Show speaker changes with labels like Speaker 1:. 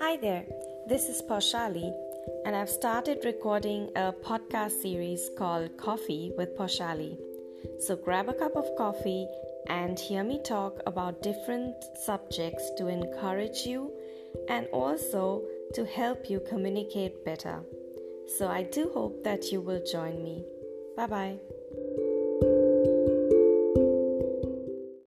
Speaker 1: Hi there, this is Poshali, and I've started recording a podcast series called Coffee with Poshali. So grab a cup of coffee and hear me talk about different subjects to encourage you and also to help you communicate better. So I do hope that you will join me. Bye bye.